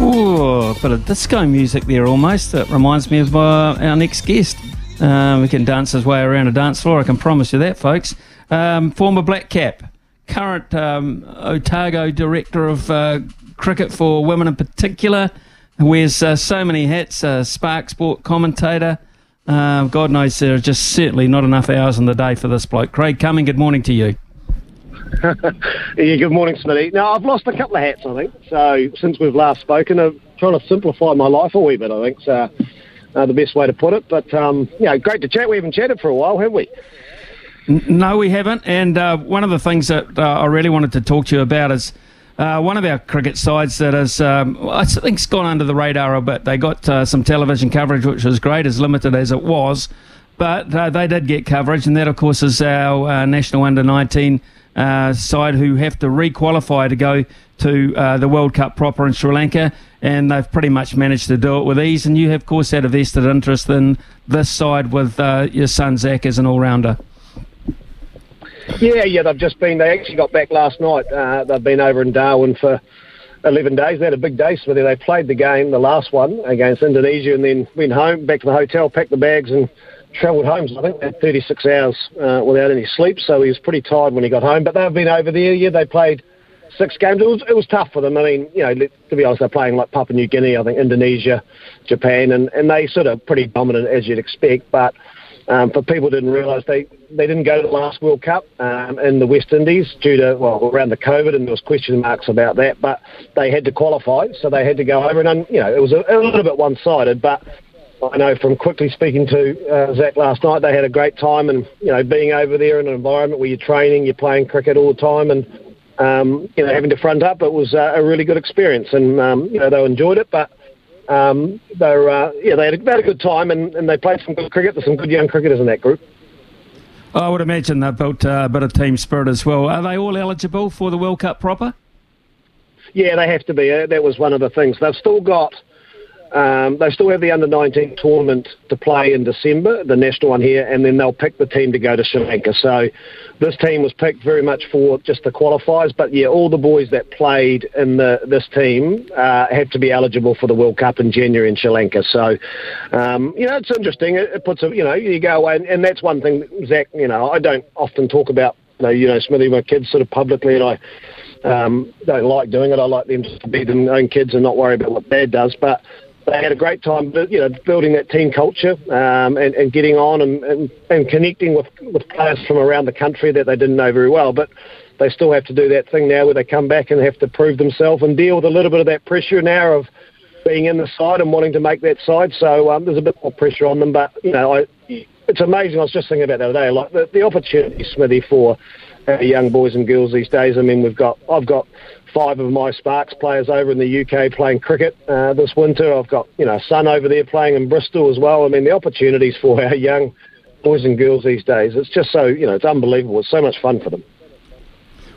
Ooh, a bit of disco music there almost. It reminds me of uh, our next guest. Uh, we can dance his way around a dance floor, I can promise you that, folks. Um, former Black Cap, current um, Otago Director of uh, Cricket for Women in particular, wears uh, so many hats, uh, Spark Sport commentator. Uh, God knows there are just certainly not enough hours in the day for this bloke. Craig Cumming, good morning to you. Yeah, good morning, Smitty. Now, I've lost a couple of hats, I think. So, since we've last spoken, I'm trying to simplify my life a wee bit, I think. So, uh, the best way to put it. But, um, you know, great to chat. We haven't chatted for a while, have we? No, we haven't. And uh, one of the things that uh, I really wanted to talk to you about is uh, one of our cricket sides that is, um, I think, has gone under the radar a bit. They got uh, some television coverage, which was great, as limited as it was. But uh, they did get coverage, and that, of course, is our national under 19 uh, side who have to re-qualify to go to uh, the World Cup proper in Sri Lanka, and they've pretty much managed to do it with ease. And you have, of course, had a vested interest in this side with uh, your son Zach as an all-rounder. Yeah, yeah, they've just been. They actually got back last night. Uh, they've been over in Darwin for 11 days. They had a big day, so they played the game, the last one against Indonesia, and then went home, back to the hotel, packed the bags, and travelled home. I think they had 36 hours uh, without any sleep, so he was pretty tired when he got home. But they've been over there. Yeah, they played six games. It was it was tough for them. I mean, you know, to be honest, they're playing like Papua New Guinea, I think Indonesia, Japan, and and they sort of pretty dominant as you'd expect. But um, but people didn't realise they they didn't go to the last World Cup um, in the West Indies due to well around the COVID, and there was question marks about that. But they had to qualify, so they had to go over, and you know, it was a, a little bit one sided, but. I know from quickly speaking to uh, Zach last night, they had a great time, and you know, being over there in an environment where you're training, you're playing cricket all the time, and um, you know, having to front up, it was uh, a really good experience, and um, you know, they enjoyed it. But um, they were, uh, yeah, they had, a, they had a good time, and, and they played some good cricket. There's some good young cricketers in that group. I would imagine they've built uh, a bit of team spirit as well. Are they all eligible for the World Cup proper? Yeah, they have to be. Uh, that was one of the things. They've still got um, they still have the under 19 tournament to play in December, the national one here, and then they'll pick the team to go to Sri Lanka. So this team was picked very much for just the qualifiers, but yeah, all the boys that played in the, this team uh, have to be eligible for the World Cup in January in Sri Lanka. So, um, you know, it's interesting. It, it, puts a, you know, you go away, and, and that's one thing, Zach, you know, I don't often talk about, you know, you know Smithy, my kids sort of publicly, and I um, don't like doing it. I like them to be their own kids and not worry about what dad does, but they had a great time, you know, building that team culture um, and, and, getting on and, and, and, connecting with, with players from around the country that they didn't know very well. But they still have to do that thing now where they come back and have to prove themselves and deal with a little bit of that pressure now of being in the side and wanting to make that side. So um, there's a bit more pressure on them. But, you know, I, it's amazing. I was just thinking about the other day, like the, the opportunity, Smithy, for young boys and girls these days. I mean, we've got, I've got five of my Sparks players over in the UK playing cricket uh, this winter. I've got you know son over there playing in Bristol as well. I mean the opportunities for our young boys and girls these days it's just so you know it's unbelievable. It's so much fun for them.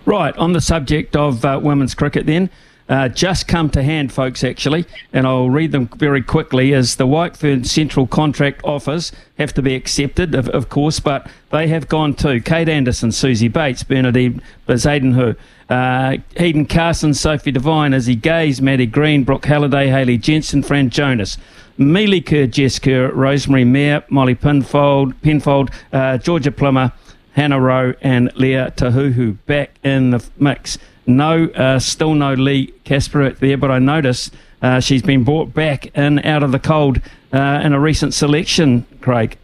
Right on the subject of uh, women's cricket, then. Uh, just come to hand, folks, actually, and I'll read them very quickly. As the White Fern Central contract offers have to be accepted, of, of course, but they have gone to Kate Anderson, Suzie Bates, Bernadine Bezuidenhout, uh, Eden Carson, Sophie Devine, Izzy Gaze, Maddie Green, Brooke Halliday, Hayley Jensen, Fran Jonas. Melie Kerr, Jess Kerr, Rosemary Mair, Molly Penfold, Penfold uh, Georgia Plummer, Hannah Rowe, and Lea Tahuhu back in the mix. No, uh, still no Leigh Casper there, but I notice uh, she's been brought back in out of the cold uh, in a recent selection, Craig.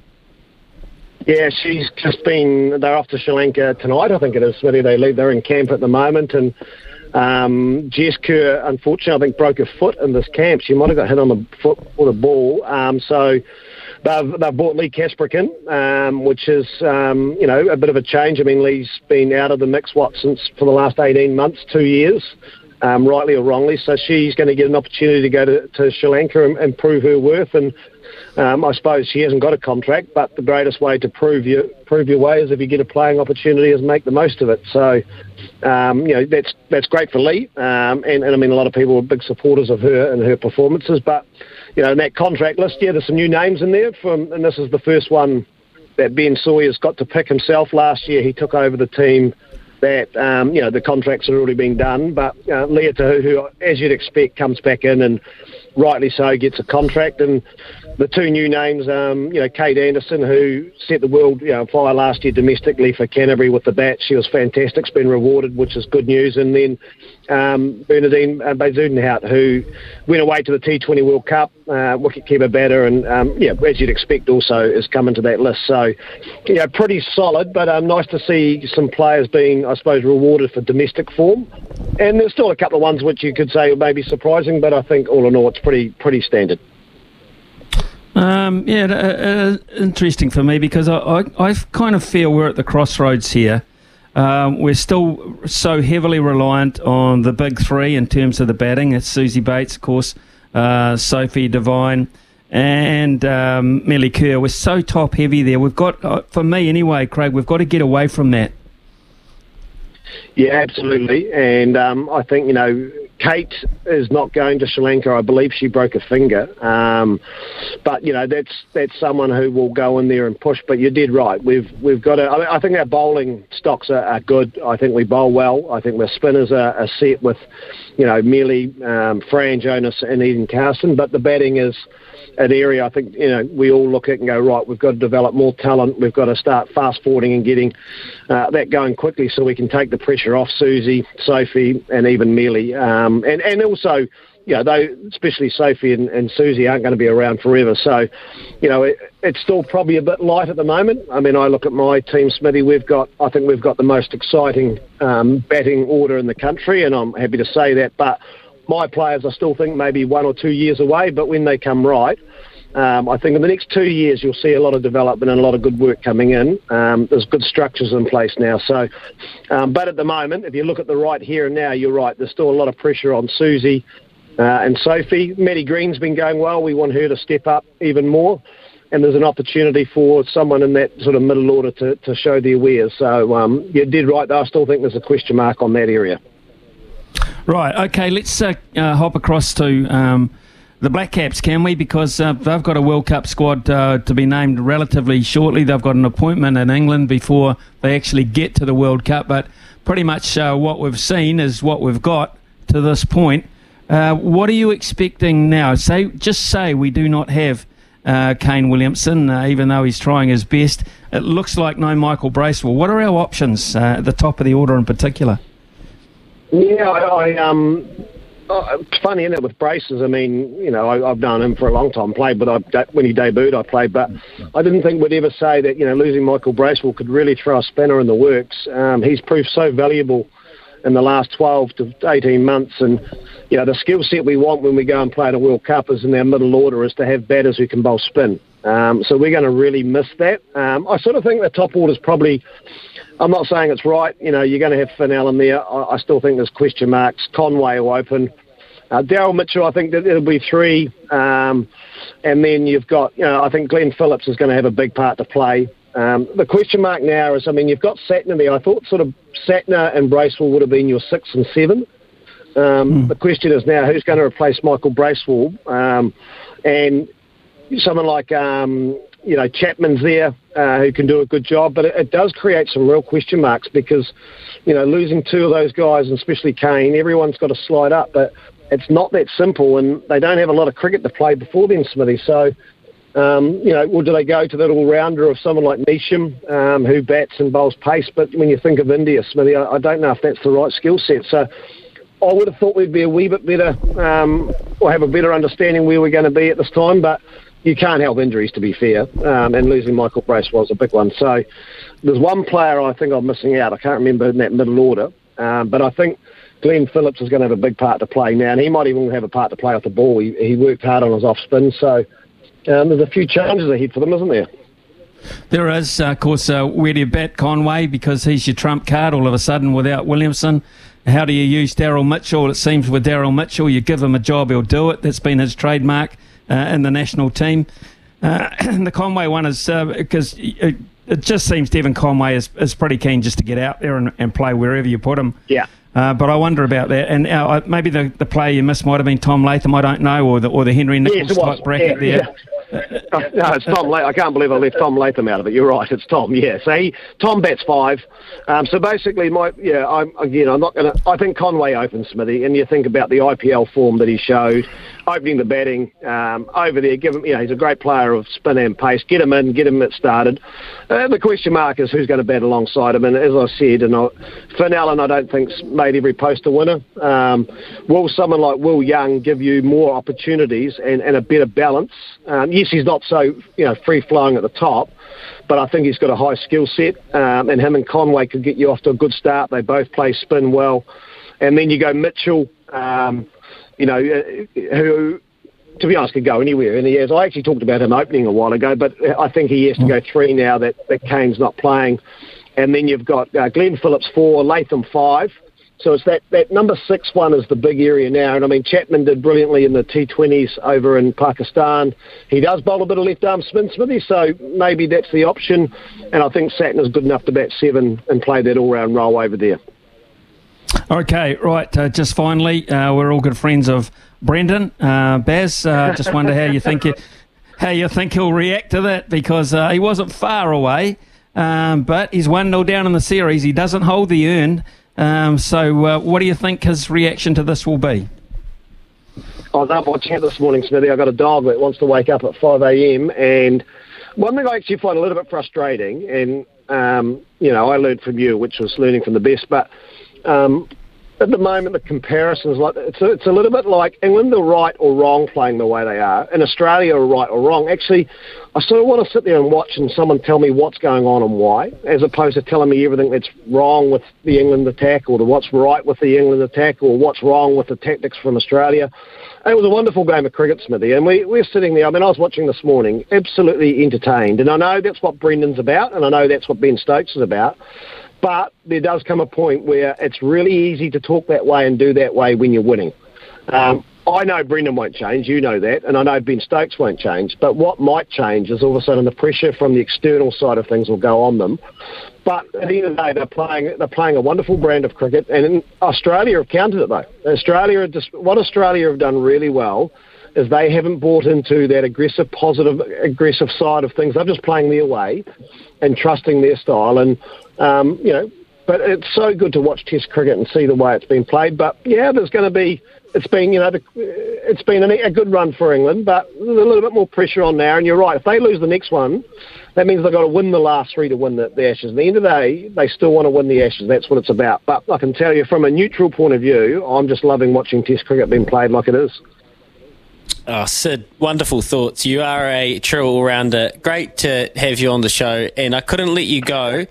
Yeah, she's just been. They're off to Sri Lanka tonight, I think it is. Smithy, they leave. They're in camp at the moment, and um, Jess Kerr, unfortunately, I think broke her foot in this camp. She might have got hit on the foot with the ball. Um, so they've, they've brought Leigh Kasperek in, um, which is um, you know a bit of a change. I mean, Leigh's been out of the mix what since for the last 18 months, two years, um, rightly or wrongly. So she's going to get an opportunity to go to, to Sri Lanka and, and prove her worth. And um, I suppose she hasn't got a contract, but the greatest way to prove your prove your way is if you get a playing opportunity, is make the most of it. So, um, you know, that's that's great for Leigh, um, and, and I mean a lot of people are big supporters of her and her performances. But you know, in that contract list, yeah, there's some new names in there. From and this is the first one that Ben Sawyer's got to pick himself. Last year, he took over the team that um, you know the contracts had already been done, but uh, Lea Tahu, who as you'd expect, comes back in and rightly so gets a contract, and the two new names, um, you know, Kate Anderson, who set the world you know, fire last year domestically for Canterbury with the bat. She was fantastic. It's been rewarded, which is good news. And then um, Bernadine uh, who went away to the T20 World Cup, uh, wicketkeeper batter, and um, yeah, as you'd expect, also is coming to that list. So, you know, pretty solid, but um, nice to see some players being, I suppose, rewarded for domestic form. And there's still a couple of ones which you could say may be surprising, but I think all in all, it's pretty pretty standard. Um, yeah, uh, uh, interesting for me because I, I, I, kind of feel we're at the crossroads here. Um, we're still so heavily reliant on the big three in terms of the batting. It's Suzie Bates, of course, uh, Sophie Devine, and um, Melie Kerr. We're so top heavy there. We've got, uh, for me anyway, Craig, we've got to get away from that. Yeah, absolutely. And um, I think, you know, Kate is not going to Sri Lanka. I believe she broke a finger. Um, but you know that's that's someone who will go in there and push. But you did right. We've we've got. I, mean, I think our bowling stocks are, are, good. I think we bowl well. I think our spinners are, are set with, you know, Melie, um, Fran Jonas, and Eden Carson. But the batting is an area I think you know we all look at and go right. We've got to develop more talent. We've got to start fast forwarding and getting uh, that going quickly so we can take the pressure off Suzie, Sophie, and even Melie. Um, and and also. You know, they, especially Sophie and, and Suzie aren't going to be around forever. So, you know, it, it's still probably a bit light at the moment. I mean, I look at my team, Smithy. We've got, I think, we've got the most exciting um, batting order in the country, and I'm happy to say that. But my players, I still think maybe one or two years away, but when they come right, um, I think in the next two years you'll see a lot of development and a lot of good work coming in. Um, there's good structures in place now. So, um, but at the moment, if you look at the right here and now, you're right. There's still a lot of pressure on Suzie uh, and Sophie. Maddie Green's been going well. We want her to step up even more. And there's an opportunity for someone in that sort of middle order to, to show their wares. So um, you did right. Though. I still think there's a question mark on that area. Right. Okay. Let's uh, uh, hop across to um, the Black Caps, can we? Because uh, they've got a World Cup squad uh, to be named relatively shortly. They've got an appointment in England before they actually get to the World Cup. But pretty much uh, what we've seen is what we've got to this point. Uh, what are you expecting now? Say, just say we do not have Kane Williamson, even though he's trying his best. It looks like no Michael Bracewell. What are our options at the top of the order in particular? Yeah, I, I um, uh, it's funny, isn't it, with braces? I mean, you know, I, I've known him for a long time, played, but I, when he debuted, I played, but I didn't think we'd ever say that, you know, losing Michael Bracewell could really throw a spanner in the works. Um, he's proved so valuable in the last 12 to 18 months, and, you know, the skill set we want when we go and play at a World Cup is in our middle order is to have batters who can bowl spin. Um, so we're going to really miss that. Um, I sort of think the top order is probably I'm not saying it's right. You know, you're going to have Finn Allen there. I, I still think there's question marks. Conway will open. Uh, Daryl Mitchell, I think that it'll be three. Um, and then you've got, you know, I think Glenn Phillips is going to have a big part to play. Um, the question mark now is, I mean, you've got Santner there. I thought sort of Santner and Bracewell would have been your six and seven. Um, mm. The question is now who's going to replace Michael Bracewell? Um, and someone like um, you know, Chapman's there uh, who can do a good job, but it, it, does create some real question marks because, you know, losing two of those guys, and especially Kane, everyone's got to slide up, but it's not that simple, and they don't have a lot of cricket to play before then, Smithy. So, um, you know, well, do they go to that all-rounder of someone like Neesham, um, who bats and bowls pace? But when you think of India, Smithy, I, I don't know if that's the right skill set. So. I would have thought we'd be a wee bit better, um, or have a better understanding where we're going to be at this time. But you can't help injuries, to be fair, um, and losing Michael Brace was a big one. So there's one player I think I'm missing out. I can't remember in that middle order, um, but I think Glenn Phillips is going to have a big part to play now, and he might even have a part to play off the ball. He, he worked hard on his off spin, so um, there's a few challenges ahead for them, isn't there? There is, uh, of course, uh, where do you bet Conway because he's your trump card all of a sudden without Williamson? How do you use Daryl Mitchell? It seems with Daryl Mitchell, you give him a job, he'll do it. That's been his trademark in the national team. Uh, the Conway one is because uh, it, it, just seems Devon Conway is, is pretty keen just to get out there and, and play wherever you put him. Yeah. Uh, but I wonder about that. And uh, maybe the, the player you missed might have been Tom Latham. I don't know, or the or the Henry Nicholls yes, type bracket yeah, there. Yeah. Uh, no, it's Tom. I can't believe I left Tom Latham out of it. You're right. It's Tom. Yeah. So he, Tom bats five. Um, so basically, my yeah. I'm again. I'm not to. I think Conway opens Smithy, and you think about the IPL form that he showed, opening the batting um, over there. Give him. You know, he's a great player of spin and pace. Get him in. Get him it started. Uh, the question mark is who's going to bat alongside him. And as I said, and Finn Allen, I don't think's made every post a winner. Um, will someone like Will Young give you more opportunities and, and a better balance? Um, yes, he's not so you know free flowing at the top, but I think he's got a high skill set, um, and him and Conway could get you off to a good start. They both play spin well, and then you go Mitchell, um, you know, uh, who. To be honest, could go anywhere, and he has. I actually talked about him opening a while ago, but I think he has to go three now that, that Kane's not playing. And then you've got uh, Glenn Phillips four, Latham five. So it's that, that number six one is the big area now. And I mean, Chapman did brilliantly in the T20s over in Pakistan. He does bowl a bit of left arm spin, Smithy, so maybe that's the option. And I think is good enough to bat seven and play that all round role over there. Okay, right. Uh, just finally, uh, we're all good friends of Brendon. Uh, Baz, uh, just wonder how you think it, how you think he'll react to that because uh, he wasn't far away, um, but he's one 0 down in the series. He doesn't hold the urn. Um, so, uh, what do you think his reaction to this will be? I was up watching it this morning, Smithy. I've got a dog that wants to wake up at 5 a.m. And one thing I actually find a little bit frustrating, and, um, you know, I learned from you, which was learning from the best, but um, at the moment, the comparisons like it's a, it's a little bit like England are right or wrong playing the way they are, and Australia are right or wrong. Actually, I sort of want to sit there and watch and someone tell me what's going on and why, as opposed to telling me everything that's wrong with the England attack or what's right with the England attack or what's wrong with the tactics from Australia. And it was a wonderful game of cricket, Smithy, and we, we're sitting there. I mean, I was watching this morning, absolutely entertained, and I know that's what Brendon's about, and I know that's what Ben Stokes is about. But there does come a point where it's really easy to talk that way and do that way when you're winning. Um, I know Brendon won't change, you know that, and I know Ben Stokes won't change. But what might change is all of a sudden the pressure from the external side of things will go on them. But at the end of the day, they're playing they're playing a wonderful brand of cricket, and Australia have countered it though. Australia, what Australia have done really well is they haven't bought into that aggressive, positive, aggressive side of things. They're just playing their way and trusting their style. And um, you know, but it's so good to watch Test cricket and see the way it's been played. But yeah, there's going to be. It's been, you know, it's been a good run for England, but there's a little bit more pressure on now. And you're right, if they lose the next one, that means they've got to win the last three to win the, the Ashes. At the end of the day, they still want to win the Ashes. That's what it's about. But I can tell you, from a neutral point of view, I'm just loving watching Test cricket being played like it is. Oh, Sid, wonderful thoughts. You are a true all rounder. Great to have you on the show, and I couldn't let you go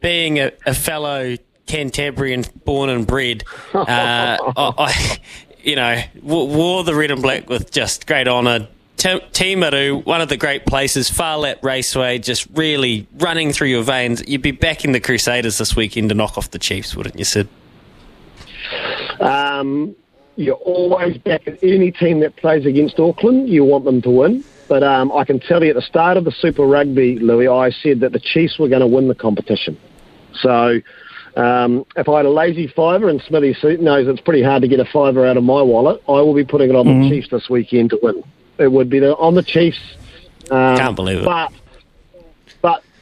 being a, a fellow Cantabrian born and bred, uh, I, I, you know, wore the red and black with just great honour. Timaru, one of the great places, Phar Lap Raceway, just really running through your veins. You'd be back in the Crusaders this weekend to knock off the Chiefs, wouldn't you, Sid? Um, you're always back at any team that plays against Auckland. You want them to win. But um, I can tell you at the start of the Super Rugby, Louis, I said that the Chiefs were going to win the competition. So um, if I had a lazy fiver, and Smithy knows it's pretty hard to get a fiver out of my wallet, I will be putting it on mm-hmm. the Chiefs this weekend to win. It would be the, on the Chiefs. Um, Can't believe it. But,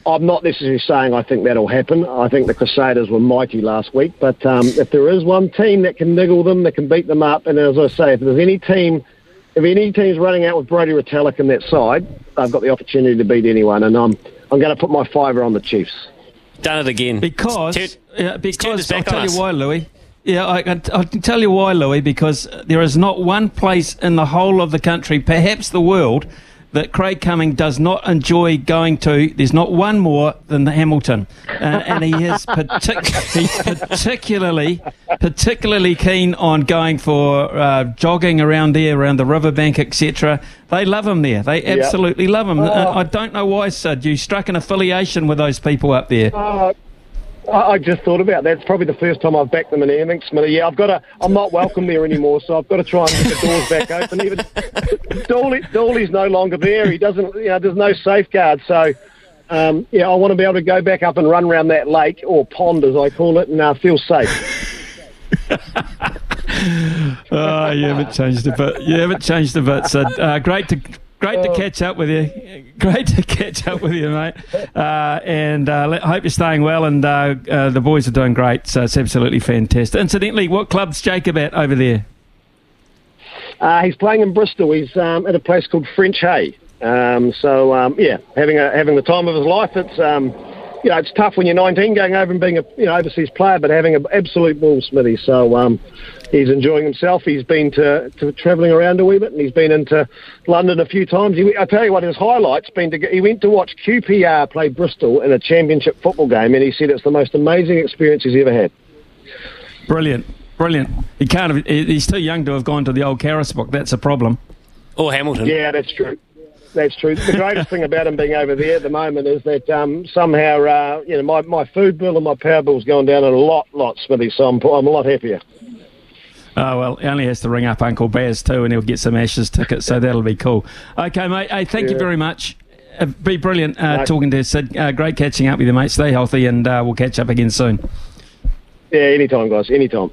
I'm not necessarily saying I think that'll happen. I think the Crusaders were mighty last week. But um, if there is one team that can niggle them, that can beat them up, and as I say, if there's any team if any team's running out with Brodie Retallick in that side, they've got the opportunity to beat anyone, and I'm I'm going to put my fiver on the Chiefs. Done it again. Because, uh, because I'll tell you why, Louis. Yeah, I, I, I can tell you why, Louis, because there is not one place in the whole of the country, perhaps the world, that Craig Cumming does not enjoy going to. There's not one more than the Hamilton, uh, and he is partic- he's particularly particularly keen on going for uh, jogging around there, around the riverbank, etc. They love him there. They absolutely love him. Uh, I don't know why, Sid. You struck an affiliation with those people up there. Uh, I just thought about that. It's probably the first time I've backed them in anything, Smithy. Yeah, I've got to. I'm not welcome there anymore, so I've got to try and get the doors back open. Even Dooley's no longer there. He doesn't. You know, there's no safeguard. So, um, yeah, I want to be able to go back up and run around that lake or pond, as I call it, and uh, feel safe. Oh, you haven't changed a bit. You haven't changed a bit, Sid. Uh, great to great to catch up with you. Great to catch up with you, mate. Uh, and uh, let, hope you're staying well. And uh, uh, the boys are doing great. So it's absolutely fantastic. Incidentally, what club's Jacob at over there? Uh, he's playing in Bristol. He's um, at a place called Frenchay. Um, so um, yeah, having a, having the time of his life. It's um, you know it's tough when you're 19 going over and being a you know overseas player, but having an absolute ball, Smithy. So um, he's enjoying himself. He's been to, to travelling around a wee bit, and he's been into London a few times. He, I tell you what, his highlights been to he went to watch QPR play Bristol in a championship football game, and he said it's the most amazing experience he's ever had. Brilliant, brilliant. He can't. Have, he's too young to have gone to the old Carisbrook. That's a problem. Or Hamilton. Yeah, that's true. That's true. The greatest thing about him being over there at the moment is that um, somehow, uh, you know, my, my food bill and my power bill's gone down a lot, lot, Smithy. So I'm, I'm a lot happier. Oh well, he only has to ring up Uncle Baz too, and he'll get some Ashes tickets. So that'll be cool. Okay, mate. Hey, thank you very much. Uh, be brilliant uh, Right. talking to Sid. Uh, great catching up with you, mate. Stay healthy, and uh, we'll catch up again soon. Yeah, anytime, guys. Anytime.